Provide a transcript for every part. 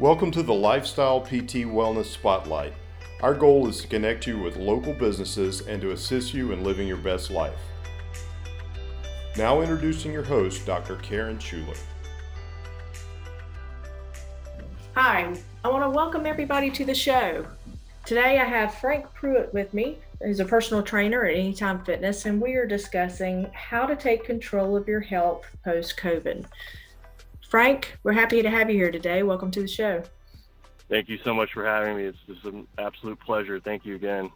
Welcome to the Lifestyle PT Wellness Spotlight. Our goal is to connect you with local businesses and to assist you in living your best life. Now, introducing your host, Dr. Karen Schuler. Hi, I want to welcome everybody to the show. Today I have Frank Pruitt with me, who's a personal trainer at Anytime Fitness, and we are discussing how to take control of your health post COVID. Frank, we're happy to have you here today. Welcome to the show. Thank you so much for having me. It's, it's an absolute pleasure. Thank you again.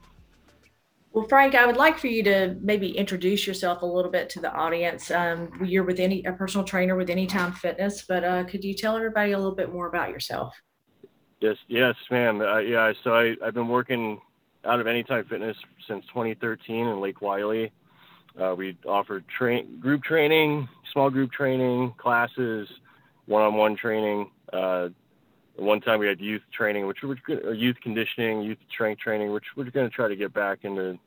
Well, Frank, I would like for you to maybe introduce yourself a little bit to the audience. Um, you're with any a personal trainer with Anytime Fitness, but uh, could you tell everybody a little bit more about yourself? Yes, yes, ma'am. Uh, yeah, so I, I've been working out of Anytime Fitness since 2013 in Lake Wylie. Uh, we offer train group training, small group training, classes, one-on-one training. Uh, one time we had youth training, which was good, youth conditioning, youth strength training, which we're going to try to get back into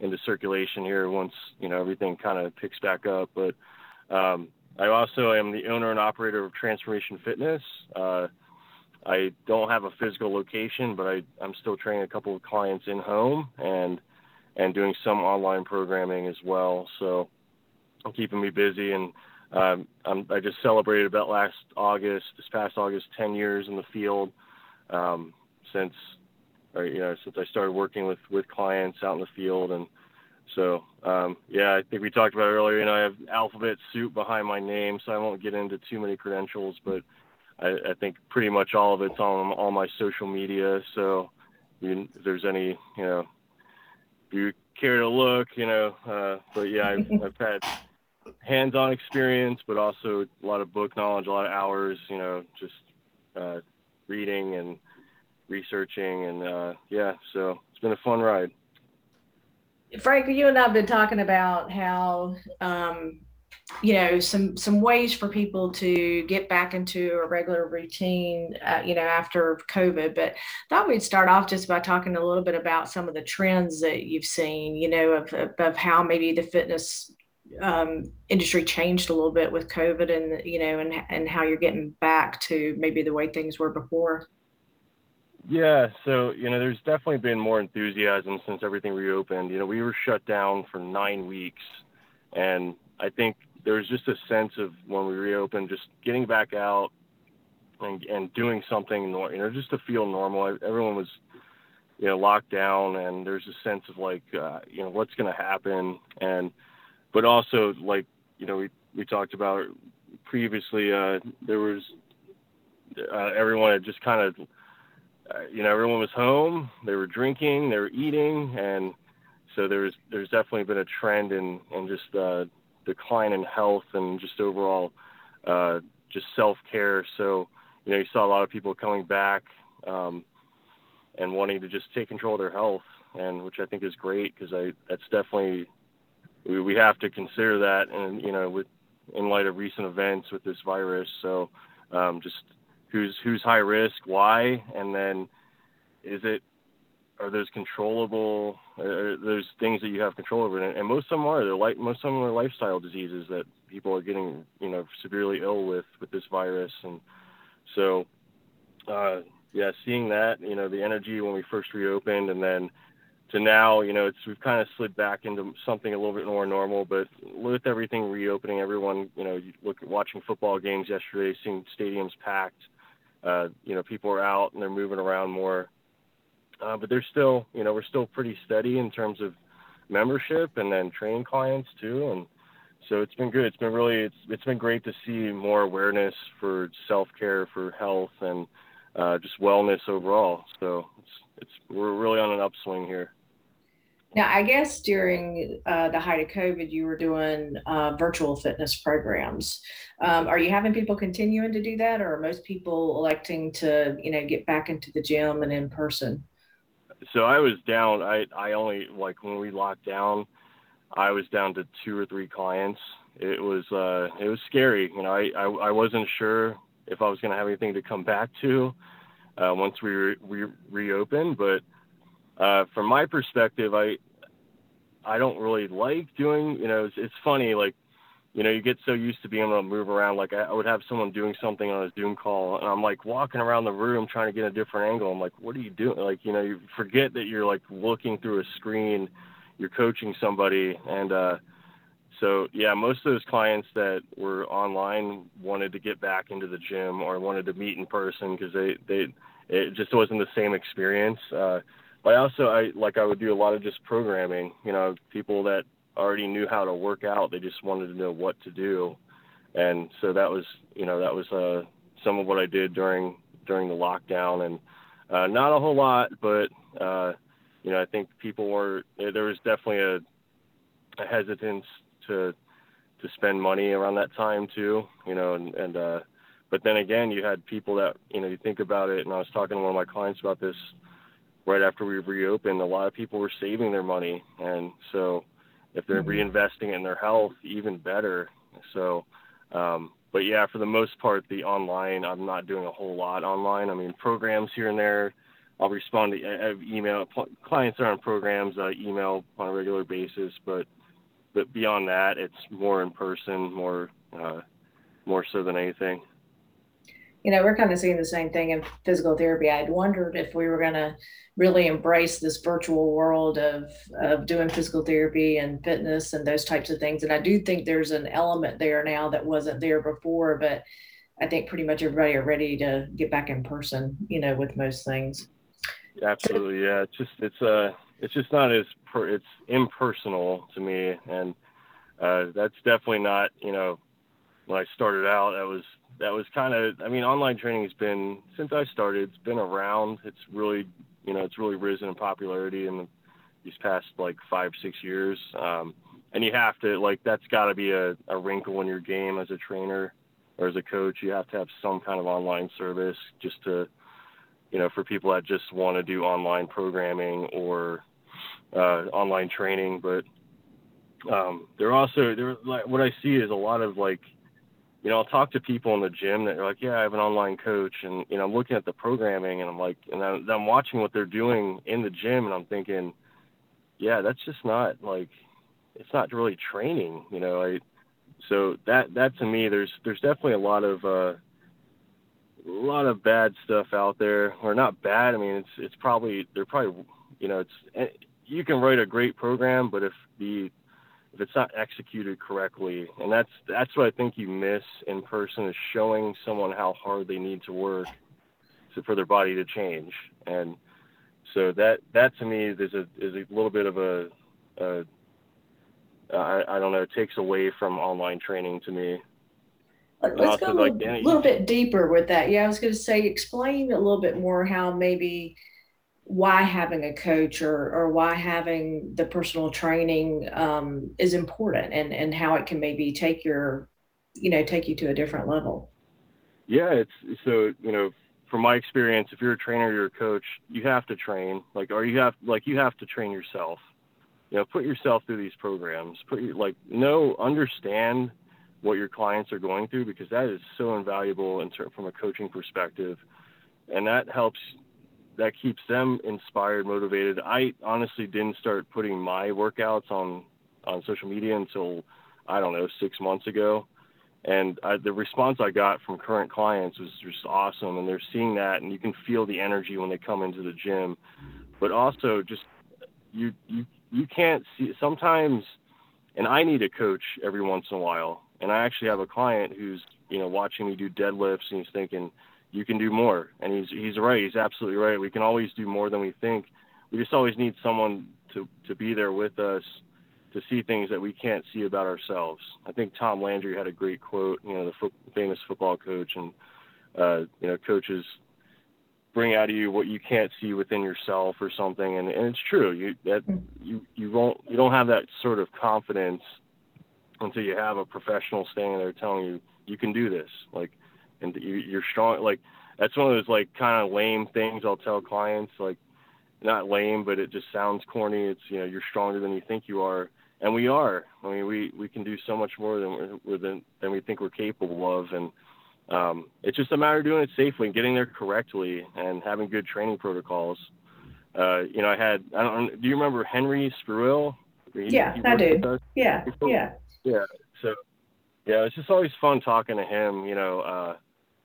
into circulation here once you know everything kind of picks back up. But um, I also am the owner and operator of Transformation Fitness. Uh, I don't have a physical location, but I, I'm still training a couple of clients in home and and doing some online programming as well. So keeping me busy and um, i just celebrated about last August, this past August, 10 years in the field um, since, or, you know, since I started working with with clients out in the field, and so um, yeah, I think we talked about earlier. You know, I have alphabet soup behind my name, so I won't get into too many credentials, but I, I think pretty much all of it's on all my social media. So you, if there's any, you know, if you care to look, you know, uh, but yeah, I've, I've had hands-on experience, but also a lot of book knowledge, a lot of hours, you know, just uh, reading and researching, and uh, yeah, so it's been a fun ride. Frank, you and I've been talking about how um, you know some some ways for people to get back into a regular routine uh, you know after covid but thought we'd start off just by talking a little bit about some of the trends that you've seen you know of, of, of how maybe the fitness um, industry changed a little bit with COVID and you know and and how you're getting back to maybe the way things were before? Yeah, so you know, there's definitely been more enthusiasm since everything reopened. You know, we were shut down for nine weeks, and I think there was just a sense of when we reopened, just getting back out and and doing something, you know, just to feel normal. Everyone was, you know, locked down, and there's a sense of like, uh, you know, what's going to happen, and but also like you know we we talked about previously. Uh, there was uh, everyone had just kind of uh, you know everyone was home. They were drinking, they were eating, and so there's there's definitely been a trend in in just uh, decline in health and just overall uh, just self care. So you know you saw a lot of people coming back. Um, and wanting to just take control of their health, and which I think is great because I that's definitely we, we have to consider that, and you know, with in light of recent events with this virus. So, um, just who's who's high risk, why, and then is it are those controllable? Are those things that you have control over? And, and most of them are. They're like most of them are lifestyle diseases that people are getting, you know, severely ill with with this virus. And so, uh, yeah, seeing that, you know, the energy when we first reopened, and then to now, you know, it's we've kind of slid back into something a little bit more normal. But with everything reopening, everyone, you know, look at watching football games yesterday, seeing stadiums packed. Uh, you know, people are out and they're moving around more. Uh, but there's still, you know, we're still pretty steady in terms of membership and then training clients too. And so it's been good. It's been really, it's it's been great to see more awareness for self care, for health, and uh, just wellness overall. So it's it's we're really on an upswing here. Now, I guess during uh, the height of COVID, you were doing uh, virtual fitness programs. Um, are you having people continuing to do that, or are most people electing to, you know, get back into the gym and in person? So I was down. I I only like when we locked down, I was down to two or three clients. It was uh, it was scary. You know, I I, I wasn't sure if I was going to have anything to come back to uh, once we re- re- reopened, but uh, from my perspective, I I don't really like doing. You know, it's, it's funny. Like you know, you get so used to being able to move around. Like I, I would have someone doing something on a Zoom call, and I'm like walking around the room trying to get a different angle. I'm like, what are you doing? Like, you know, you forget that you're like looking through a screen, you're coaching somebody, and uh, so yeah, most of those clients that were online wanted to get back into the gym or wanted to meet in person because they they it just wasn't the same experience. Uh, but I also I like I would do a lot of just programming. You know, people that already knew how to work out. They just wanted to know what to do, and so that was you know that was uh, some of what I did during during the lockdown, and uh, not a whole lot, but uh, you know I think people were there was definitely a, a hesitance to to spend money around that time too, you know, and and uh, but then again you had people that you know you think about it, and I was talking to one of my clients about this right after we reopened. A lot of people were saving their money, and so if they're mm-hmm. reinvesting in their health, even better. So, um, but yeah, for the most part, the online, I'm not doing a whole lot online. I mean, programs here and there. I'll respond to I have email. Clients are on programs, uh, email on a regular basis, but but beyond that, it's more in person, more uh, more so than anything. You know, we're kind of seeing the same thing in physical therapy. I'd wondered if we were going to really embrace this virtual world of of doing physical therapy and fitness and those types of things. And I do think there's an element there now that wasn't there before, but I think pretty much everybody are ready to get back in person, you know, with most things. Absolutely, yeah. It's just it's uh it's just not as per, it's impersonal to me, and uh, that's definitely not you know when I started out that was that was kind of I mean online training has been since I started it's been around it's really you know, it's really risen in popularity in these past like five, six years. Um, and you have to like that's got to be a, a wrinkle in your game as a trainer or as a coach. You have to have some kind of online service just to, you know, for people that just want to do online programming or uh, online training. But um, they're also there like what I see is a lot of like you know, I'll talk to people in the gym that are like, yeah, I have an online coach, and you know, I'm looking at the programming, and I'm like, and I'm, I'm watching what they're doing in the gym, and I'm thinking, yeah, that's just not like, it's not really training, you know. I, so that that to me, there's there's definitely a lot of uh, a lot of bad stuff out there, or not bad. I mean, it's it's probably they're probably, you know, it's eh, you can write a great program, but if the if it's not executed correctly, and that's that's what I think you miss in person is showing someone how hard they need to work to, for their body to change, and so that that to me is a is a little bit of a, a uh, I, I don't know, it takes away from online training to me. Let's go a like, little, little bit deeper with that. Yeah, I was going to say, explain a little bit more how maybe why having a coach or or why having the personal training um, is important and and how it can maybe take your you know take you to a different level. Yeah it's so you know from my experience if you're a trainer you're a coach you have to train like or you have like you have to train yourself. You know put yourself through these programs put your like know understand what your clients are going through because that is so invaluable in from a coaching perspective. And that helps that keeps them inspired, motivated. I honestly didn't start putting my workouts on on social media until I don't know six months ago, and I, the response I got from current clients was just awesome, and they're seeing that, and you can feel the energy when they come into the gym. But also, just you you you can't see sometimes, and I need a coach every once in a while. And I actually have a client who's you know watching me do deadlifts, and he's thinking you can do more. And he's he's right. He's absolutely right. We can always do more than we think. We just always need someone to to be there with us to see things that we can't see about ourselves. I think Tom Landry had a great quote. You know, the fo- famous football coach, and uh, you know, coaches bring out of you what you can't see within yourself or something. And, and it's true. You that you you won't you don't have that sort of confidence until you have a professional standing there telling you you can do this. Like and you're strong. Like that's one of those like kind of lame things I'll tell clients. Like not lame, but it just sounds corny. It's you know you're stronger than you think you are, and we are. I mean we we can do so much more than we're than than we think we're capable of, and um, it's just a matter of doing it safely and getting there correctly and having good training protocols. Uh, you know, I had I don't do you remember Henry Spruill? He, yeah, he I do. Yeah, yeah. Yeah. So yeah, it's just always fun talking to him. You know,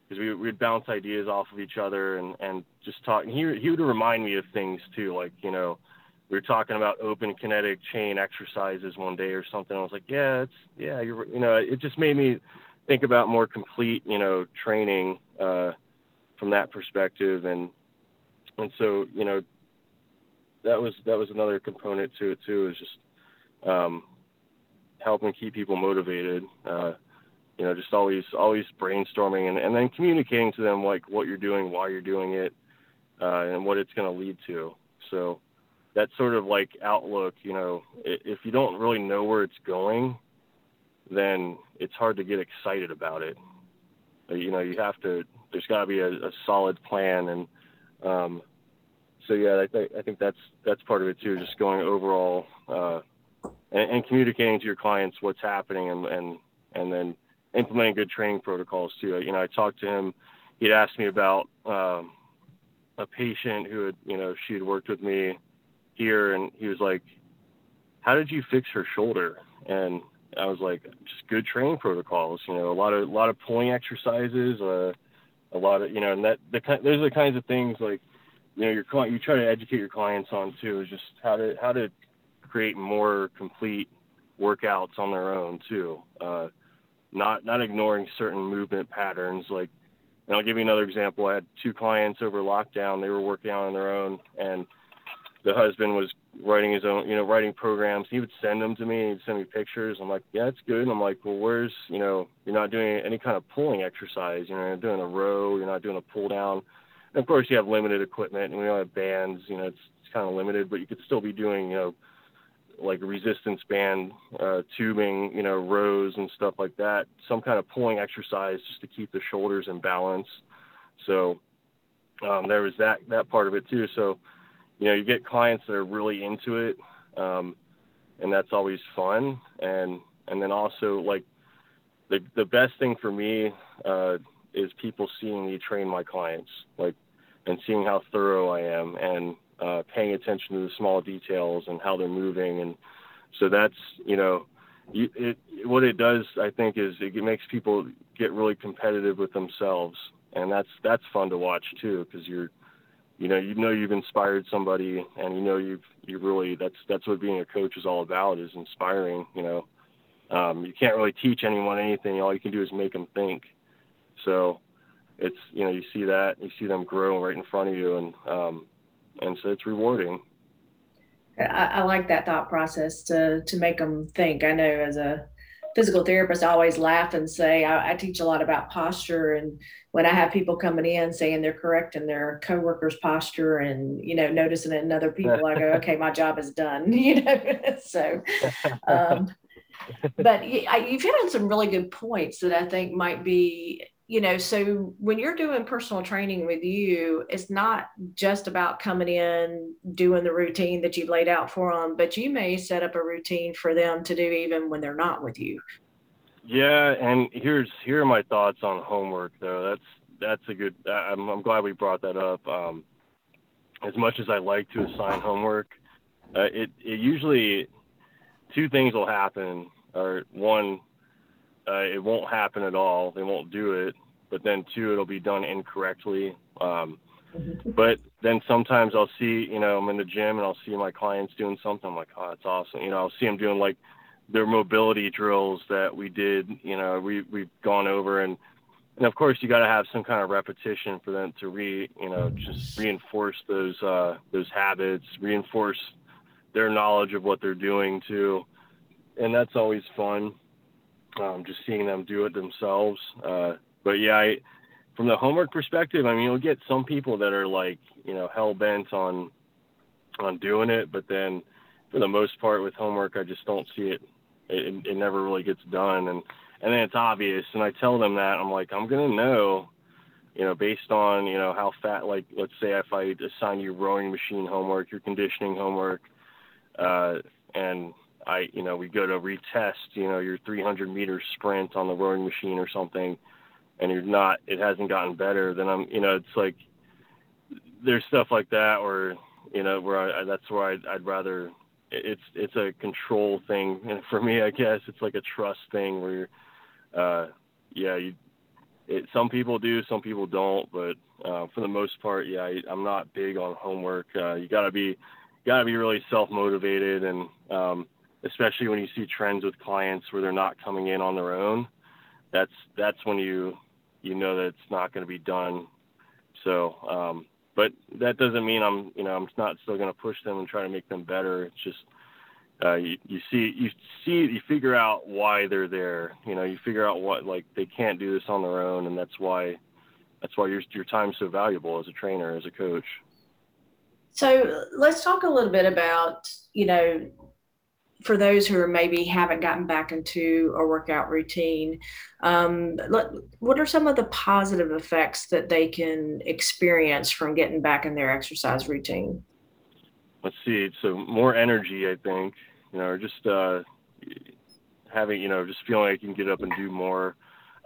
because uh, we we'd bounce ideas off of each other and and just talk. And he he would remind me of things too, like you know, we were talking about open kinetic chain exercises one day or something. I was like, yeah, it's yeah, you're you know, it just made me think about more complete you know training uh, from that perspective and and so you know that was that was another component to it too is just um, helping keep people motivated. Uh, you know, just always always brainstorming and, and then communicating to them like what you're doing, why you're doing it, uh, and what it's going to lead to. So that sort of like outlook, you know, if you don't really know where it's going, then it's hard to get excited about it. You know, you have to. There's got to be a, a, solid plan, and um, so yeah, I, I, think that's that's part of it too. Just going overall uh, and, and, communicating to your clients what's happening, and and and then implementing good training protocols too. You know, I talked to him. He'd asked me about um, a patient who had, you know, she had worked with me here, and he was like, "How did you fix her shoulder?" And I was like, "Just good training protocols. You know, a lot of a lot of pulling exercises, uh, a lot of you know, and that the those are the kinds of things like you know your client you try to educate your clients on too is just how to how to create more complete workouts on their own too. Uh, not not ignoring certain movement patterns like and I'll give you another example. I had two clients over lockdown. They were working out on their own and the husband was writing his own you know writing programs. He would send them to me he'd send me pictures. I'm like yeah it's good. And I'm like well where's you know you're not doing any kind of pulling exercise. You know you're doing a row. You're not doing a pull down. Of course, you have limited equipment, and we don't have bands. You know, it's, it's kind of limited, but you could still be doing, you know, like resistance band uh, tubing, you know, rows and stuff like that. Some kind of pulling exercise just to keep the shoulders in balance. So um, there was that that part of it too. So you know, you get clients that are really into it, um, and that's always fun. And and then also like the the best thing for me uh, is people seeing me train my clients, like, and seeing how thorough I am, and uh, paying attention to the small details and how they're moving, and so that's you know, you, it what it does I think is it makes people get really competitive with themselves, and that's that's fun to watch too because you're you know you know you've inspired somebody and you know you've you really that's that's what being a coach is all about is inspiring you know. Um, you can't really teach anyone anything. All you can do is make them think. So it's you know you see that you see them grow right in front of you, and um, and so it's rewarding. I, I like that thought process to to make them think. I know as a physical therapist, I always laugh and say I, I, teach a lot about posture. And when I have people coming in saying they're correcting their coworkers' posture and you know noticing it in other people, I go, okay, my job is done. You know, so. Um, but you've hit on some really good points that I think might be you know, so when you're doing personal training with you, it's not just about coming in, doing the routine that you've laid out for them, but you may set up a routine for them to do even when they're not with you. Yeah, and here's here are my thoughts on homework though. That's that's a good. I'm, I'm glad we brought that up. Um, as much as I like to assign homework, uh, it it usually two things will happen. Or one, uh, it won't happen at all. They won't do it. But then two, it'll be done incorrectly. Um, but then sometimes I'll see, you know, I'm in the gym and I'll see my clients doing something. I'm like, oh, that's awesome. You know, I'll see them doing like their mobility drills that we did. You know, we we've gone over and and of course you got to have some kind of repetition for them to re you know just reinforce those uh, those habits, reinforce their knowledge of what they're doing too, and that's always fun um, just seeing them do it themselves. Uh, but yeah, I, from the homework perspective, I mean, you'll get some people that are like, you know, hell bent on on doing it, but then for the most part with homework, I just don't see it. It, it never really gets done, and and then it's obvious. And I tell them that I'm like, I'm gonna know, you know, based on you know how fat. Like, let's say if I assign you rowing machine homework, your conditioning homework, uh, and I, you know, we go to retest, you know, your 300 meter sprint on the rowing machine or something, and you're not, it hasn't gotten better, then I'm, you know, it's like there's stuff like that, or you know, where I, that's where I'd, I'd rather. It's it's a control thing and for me, I guess. It's like a trust thing where uh, yeah, you, it, some people do, some people don't, but uh, for the most part, yeah, I, I'm not big on homework. Uh, you gotta be, gotta be really self motivated, and um, especially when you see trends with clients where they're not coming in on their own, that's that's when you you know that it's not going to be done. So, um, but that doesn't mean I'm you know I'm not still going to push them and try to make them better. It's just uh, you, you see you see you figure out why they're there. You know, you figure out what like they can't do this on their own, and that's why that's why your your time's so valuable as a trainer, as a coach. So let's talk a little bit about you know for those who are maybe haven't gotten back into a workout routine, um, what are some of the positive effects that they can experience from getting back in their exercise routine? Let's see. So more energy, I think, you know, or just uh, having, you know, just feeling like you can get up and do more.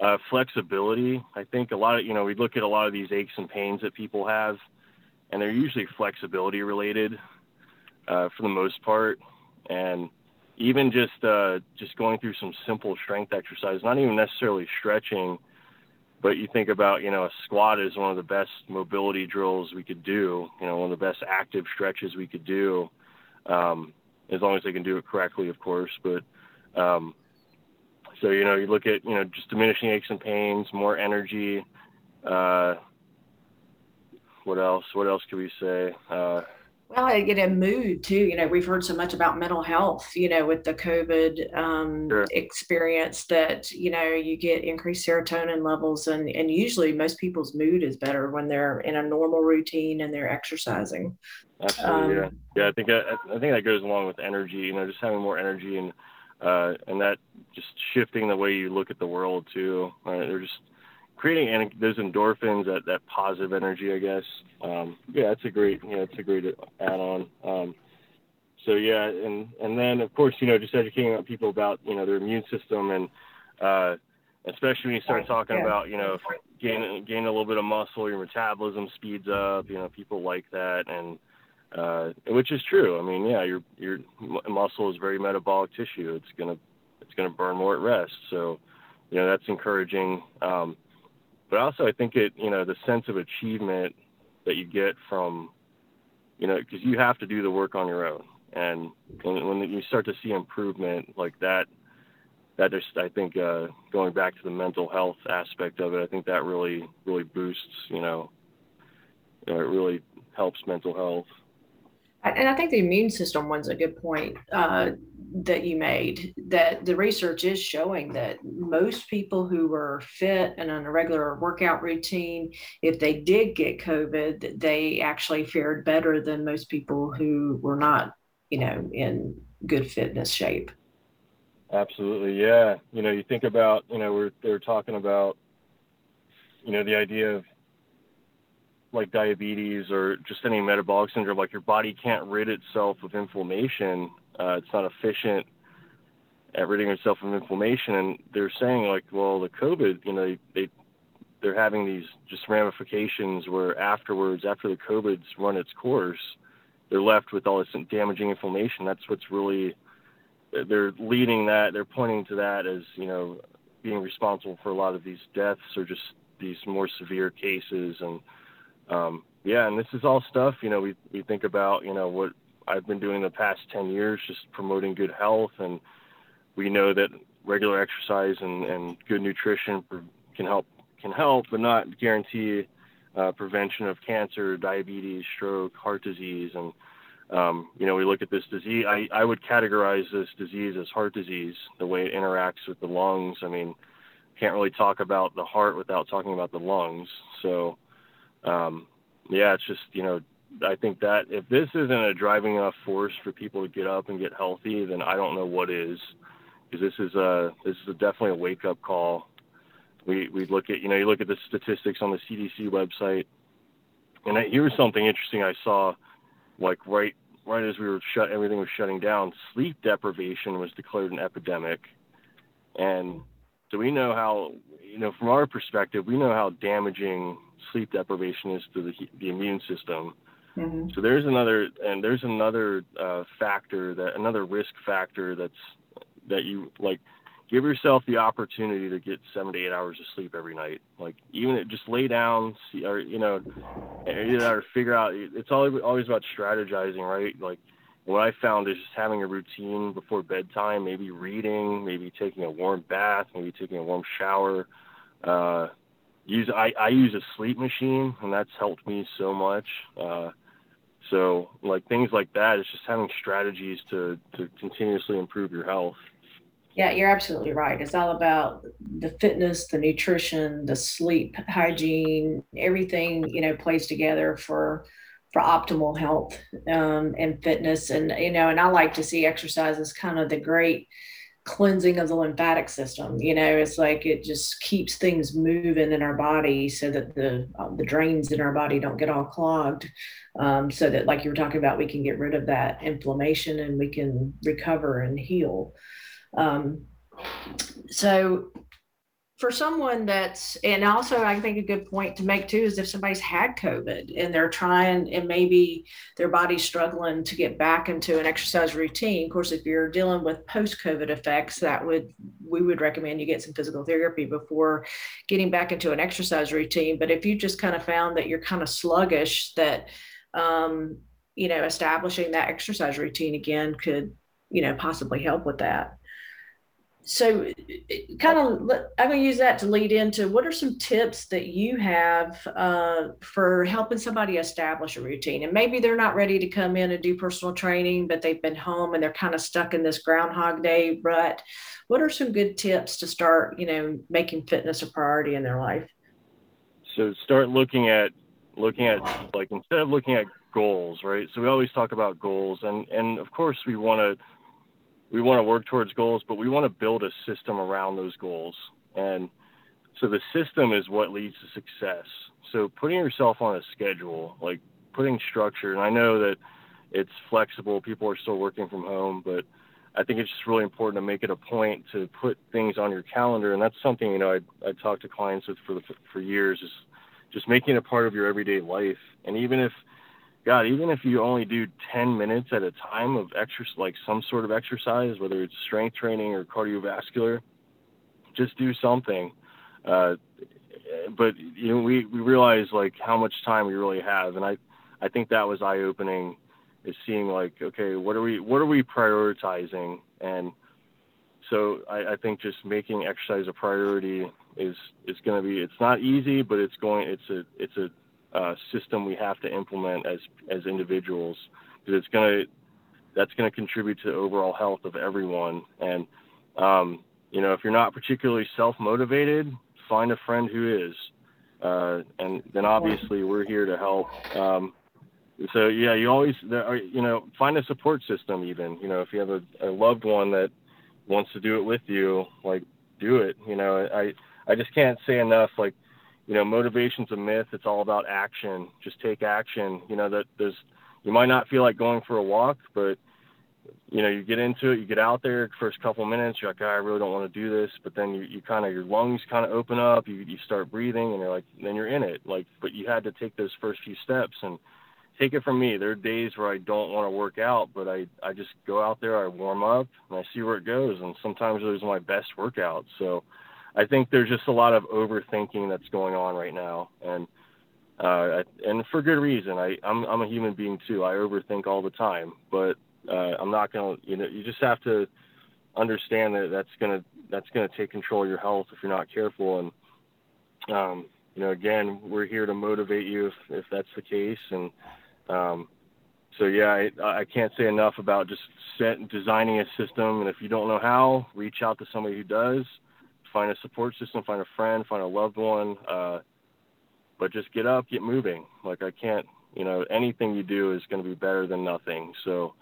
Uh, flexibility. I think a lot of, you know, we look at a lot of these aches and pains that people have, and they're usually flexibility related uh, for the most part. And even just uh, just going through some simple strength exercise, not even necessarily stretching, but you think about you know a squat is one of the best mobility drills we could do. You know, one of the best active stretches we could do, um, as long as they can do it correctly, of course. But um, so you know, you look at you know just diminishing aches and pains, more energy. Uh, what else? What else could we say? Uh, well, I get a mood too. You know, we've heard so much about mental health, you know, with the COVID um, sure. experience that, you know, you get increased serotonin levels and, and usually most people's mood is better when they're in a normal routine and they're exercising. Absolutely. Um, yeah. Yeah. I think, I, I think that goes along with energy, you know, just having more energy and, uh, and that just shifting the way you look at the world too. Right? They're just, creating those endorphins, that, that positive energy, I guess. Um, yeah, that's a great, you know, it's a great add-on. Um, so yeah, and and then of course, you know, just educating people about you know their immune system and uh, especially when you start talking yeah. about you know gain gain a little bit of muscle, your metabolism speeds up. You know, people like that, and uh, which is true. I mean, yeah, your your muscle is very metabolic tissue. It's gonna it's gonna burn more at rest. So, you know, that's encouraging. Um, but also I think it, you know, the sense of achievement that you get from, you know, because you have to do the work on your own, and, and when you start to see improvement like that, that just I think uh, going back to the mental health aspect of it, I think that really really boosts, you know, you know it really helps mental health. And I think the immune system one's a good point. Uh, that you made that the research is showing that most people who were fit and on a regular workout routine if they did get covid they actually fared better than most people who were not you know in good fitness shape absolutely yeah you know you think about you know we're they're talking about you know the idea of like diabetes or just any metabolic syndrome like your body can't rid itself of inflammation uh, it's not efficient at ridding itself of inflammation. And they're saying like, well, the COVID, you know, they they're having these just ramifications where afterwards, after the COVID's run its course, they're left with all this damaging inflammation. That's what's really they're leading that. They're pointing to that as you know being responsible for a lot of these deaths or just these more severe cases and um, yeah, and this is all stuff you know we we think about you know what I've been doing the past 10 years, just promoting good health. And we know that regular exercise and, and good nutrition can help, can help, but not guarantee uh, prevention of cancer, diabetes, stroke, heart disease. And, um, you know, we look at this disease, I, I would categorize this disease as heart disease, the way it interacts with the lungs. I mean, can't really talk about the heart without talking about the lungs. So, um, yeah, it's just, you know, I think that if this isn't a driving enough force for people to get up and get healthy, then I don't know what is. Because this is a this is a definitely a wake up call. We we look at you know you look at the statistics on the CDC website, and I, here's something interesting I saw, like right right as we were shut everything was shutting down, sleep deprivation was declared an epidemic, and so we know how you know from our perspective we know how damaging sleep deprivation is to the the immune system Mm-hmm. So there's another, and there's another uh, factor that another risk factor that's that you like. give yourself the opportunity to get seven to eight hours of sleep every night. Like even just lay down, see, or you know, or figure out. It's always always about strategizing, right? Like what I found is just having a routine before bedtime, maybe reading, maybe taking a warm bath, maybe taking a warm shower. Uh, use I, I use a sleep machine, and that's helped me so much. Uh, so like things like that, it's just having strategies to to continuously improve your health. Yeah, you're absolutely right. It's all about the fitness, the nutrition, the sleep hygiene, everything you know plays together for for optimal health um, and fitness. And you know, and I like to see exercise as kind of the great cleansing of the lymphatic system. You know, it's like it just keeps things moving in our body so that the uh, the drains in our body don't get all clogged. Um, so that, like you were talking about, we can get rid of that inflammation and we can recover and heal. Um, so for someone that's and also i think a good point to make too is if somebody's had covid and they're trying and maybe their body's struggling to get back into an exercise routine of course if you're dealing with post covid effects that would we would recommend you get some physical therapy before getting back into an exercise routine. But if you just kind of found that you're kind of sluggish that um, you know establishing that exercise routine again could you know possibly help with that so kind of i'm going to use that to lead into what are some tips that you have uh, for helping somebody establish a routine? And maybe they're not ready to come in and do personal training but they've been home and they're kind of stuck in this groundhog day rut. What are some good tips to start you know making fitness a priority in their life? So start looking at looking at like instead of looking at goals right? So we always talk about goals and and of course we want to we want to work towards goals, but we want to build a system around those goals. And so the system is what leads to success. So putting yourself on a schedule, like putting structure, and I know that it's flexible, people are still working from home, but I think it's just really important to make it a point to put things on your calendar. And that's something, you know, I, I talk to clients with for, the, for years is just making it a part of your everyday life. And even if God, even if you only do 10 minutes at a time of exercise, like some sort of exercise, whether it's strength training or cardiovascular, just do something. Uh, but you know, we, we realize like how much time we really have. And I, I think that was eye opening is seeing like, okay, what are we, what are we prioritizing? And so I, I think just making exercise a priority is, is going to be, it's not easy, but it's going, it's a, it's a, uh, system we have to implement as as individuals because it's going to that's going to contribute to the overall health of everyone. And um, you know if you're not particularly self motivated find a friend who is. Uh, and then obviously we're here to help. Um, so yeah you always are, you know find a support system even. You know if you have a, a loved one that wants to do it with you like do it. You know i i just can't say enough like you know, motivation's a myth. It's all about action. Just take action. You know, that there's, you might not feel like going for a walk, but you know, you get into it, you get out there, first couple minutes, you're like, oh, I really don't want to do this. But then you, you kind of, your lungs kind of open up, you, you start breathing and you're like, then you're in it. Like, but you had to take those first few steps and take it from me. There are days where I don't want to work out, but I, I just go out there, I warm up and I see where it goes. And sometimes those are my best workouts. So, I think there's just a lot of overthinking that's going on right now, and uh, and for good reason. I I'm I'm a human being too. I overthink all the time, but uh, I'm not gonna. You know, you just have to understand that that's gonna that's gonna take control of your health if you're not careful. And um, you know, again, we're here to motivate you if if that's the case. And um, so yeah, I, I can't say enough about just set designing a system. And if you don't know how, reach out to somebody who does find a support system, find a friend, find a loved one. Uh, but just get up, get moving. Like I can't, you know, anything you do is going to be better than nothing. So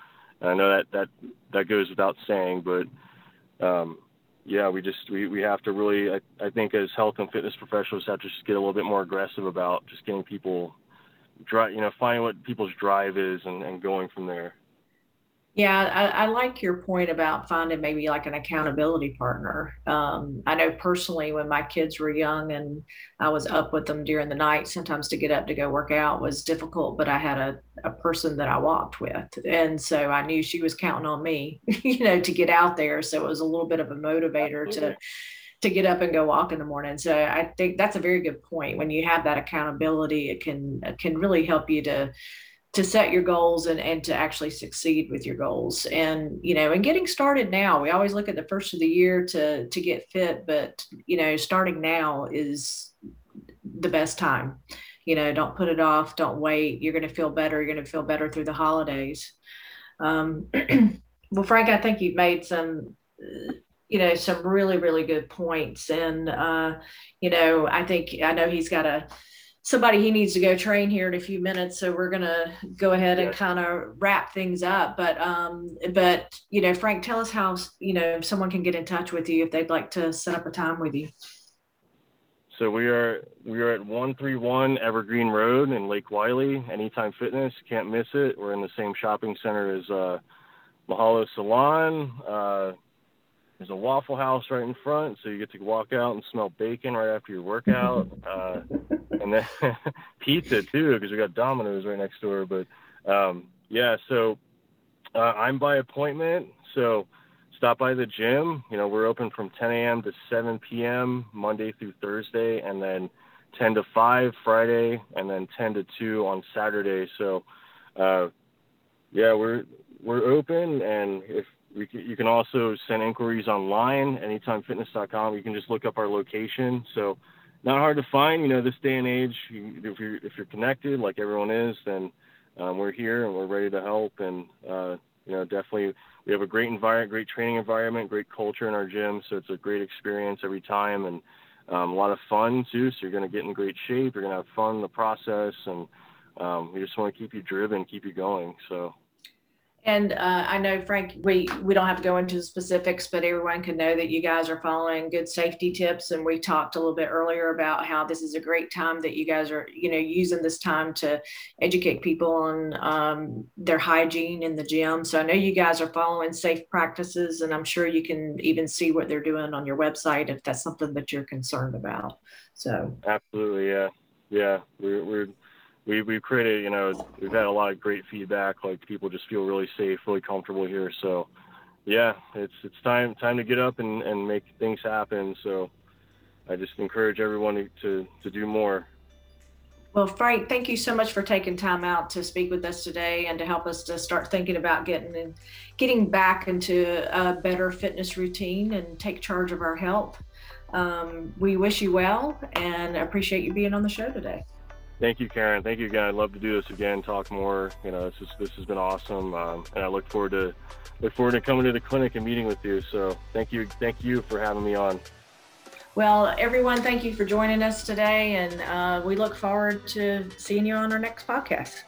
I know that that that goes without saying, but um, yeah, we just we, we have to really I, I think as health and fitness professionals have to just get a little bit more aggressive about just getting people drive you know finding what people's drive is and, and going from there. Yeah, I, I, like your point about finding maybe like an accountability partner. Um, I know personally when my kids were young and I was up with them during the night, sometimes to get up to go work out was difficult, but I had a, a person that I walked with. And so I knew she was counting on me, you know, to get out there. So it was a little bit of a motivator to to get up and go walk in the morning. So I think that's a very good point. When you have that accountability, it can it can really help you to to set your goals and, and to actually succeed with your goals. And you know and getting started now we always look at the first of the year to to get fit but you know starting now is the best time. You know don't put it off don't wait. You're going to feel better you're going to feel better through the holidays. Um, well frank i think you've made some you know some really really good points. And uh, you know i think i know he's got a somebody he needs to go train here in a few minutes so we're going to go ahead and kind of wrap things up. But um but you know frank tell us how you know someone can get in touch with you if they'd like to set up a time with you. So we are we are at 131 evergreen road in lake wylie anytime fitness. Can't miss it. We're in the same shopping center as uh mahalo salon. Uh there's a Waffle House right in front, so you get to walk out and smell bacon right after your workout. Uh, and then pizza too, because we got Domino's right next door. But um, yeah, so uh, I'm by appointment. So stop by the gym. You know, we're open from 10 a.m. to 7 p.m. Monday through Thursday, and then 10 to 5 Friday, and then 10 to 2 on Saturday. So uh, yeah, we're we're open, and if can, you can also send inquiries online, anytimefitness.com. You can just look up our location. So not hard to find. You know, this day and age, if you're if you're connected, like everyone is, then um, we're here and we're ready to help. And uh, you know, definitely we have a great environment, great training environment, great culture in our gym. So it's a great experience every time, and um, a lot of fun too. So you're going to get in great shape. You're going to have fun in the process, and um, we just want to keep you driven, keep you going. So and uh, I know, Frank, we, we don't have to go into the specifics, but everyone can know that you guys are following good safety tips. And we talked a little bit earlier about how this is a great time that you guys are, you know, using this time to educate people on um, their hygiene in the gym. So I know you guys are following safe practices, and I'm sure you can even see what they're doing on your website if that's something that you're concerned about. So absolutely, yeah, yeah, we're we're we we've created, you know, we've had a lot of great feedback. Like people just feel really safe, really comfortable here. So, yeah, it's it's time time to get up and and make things happen. So, I just encourage everyone to to, to do more. Well, Frank, thank you so much for taking time out to speak with us today and to help us to start thinking about getting and getting back into a better fitness routine and take charge of our health. Um, we wish you well and appreciate you being on the show today. Thank you, Karen. Thank you again. I'd love to do this again, talk more. You know, this is, this has been awesome, um, and I look forward to look forward to coming to the clinic and meeting with you. So, thank you, thank you for having me on. Well, everyone, thank you for joining us today, and uh, we look forward to seeing you on our next podcast.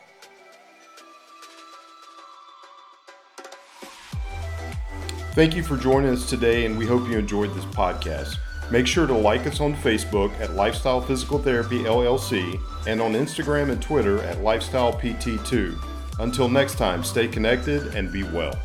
Thank you for joining us today, and we hope you enjoyed this podcast. Make sure to like us on Facebook at Lifestyle Physical Therapy LLC and on Instagram and Twitter at Lifestyle PT2. Until next time, stay connected and be well.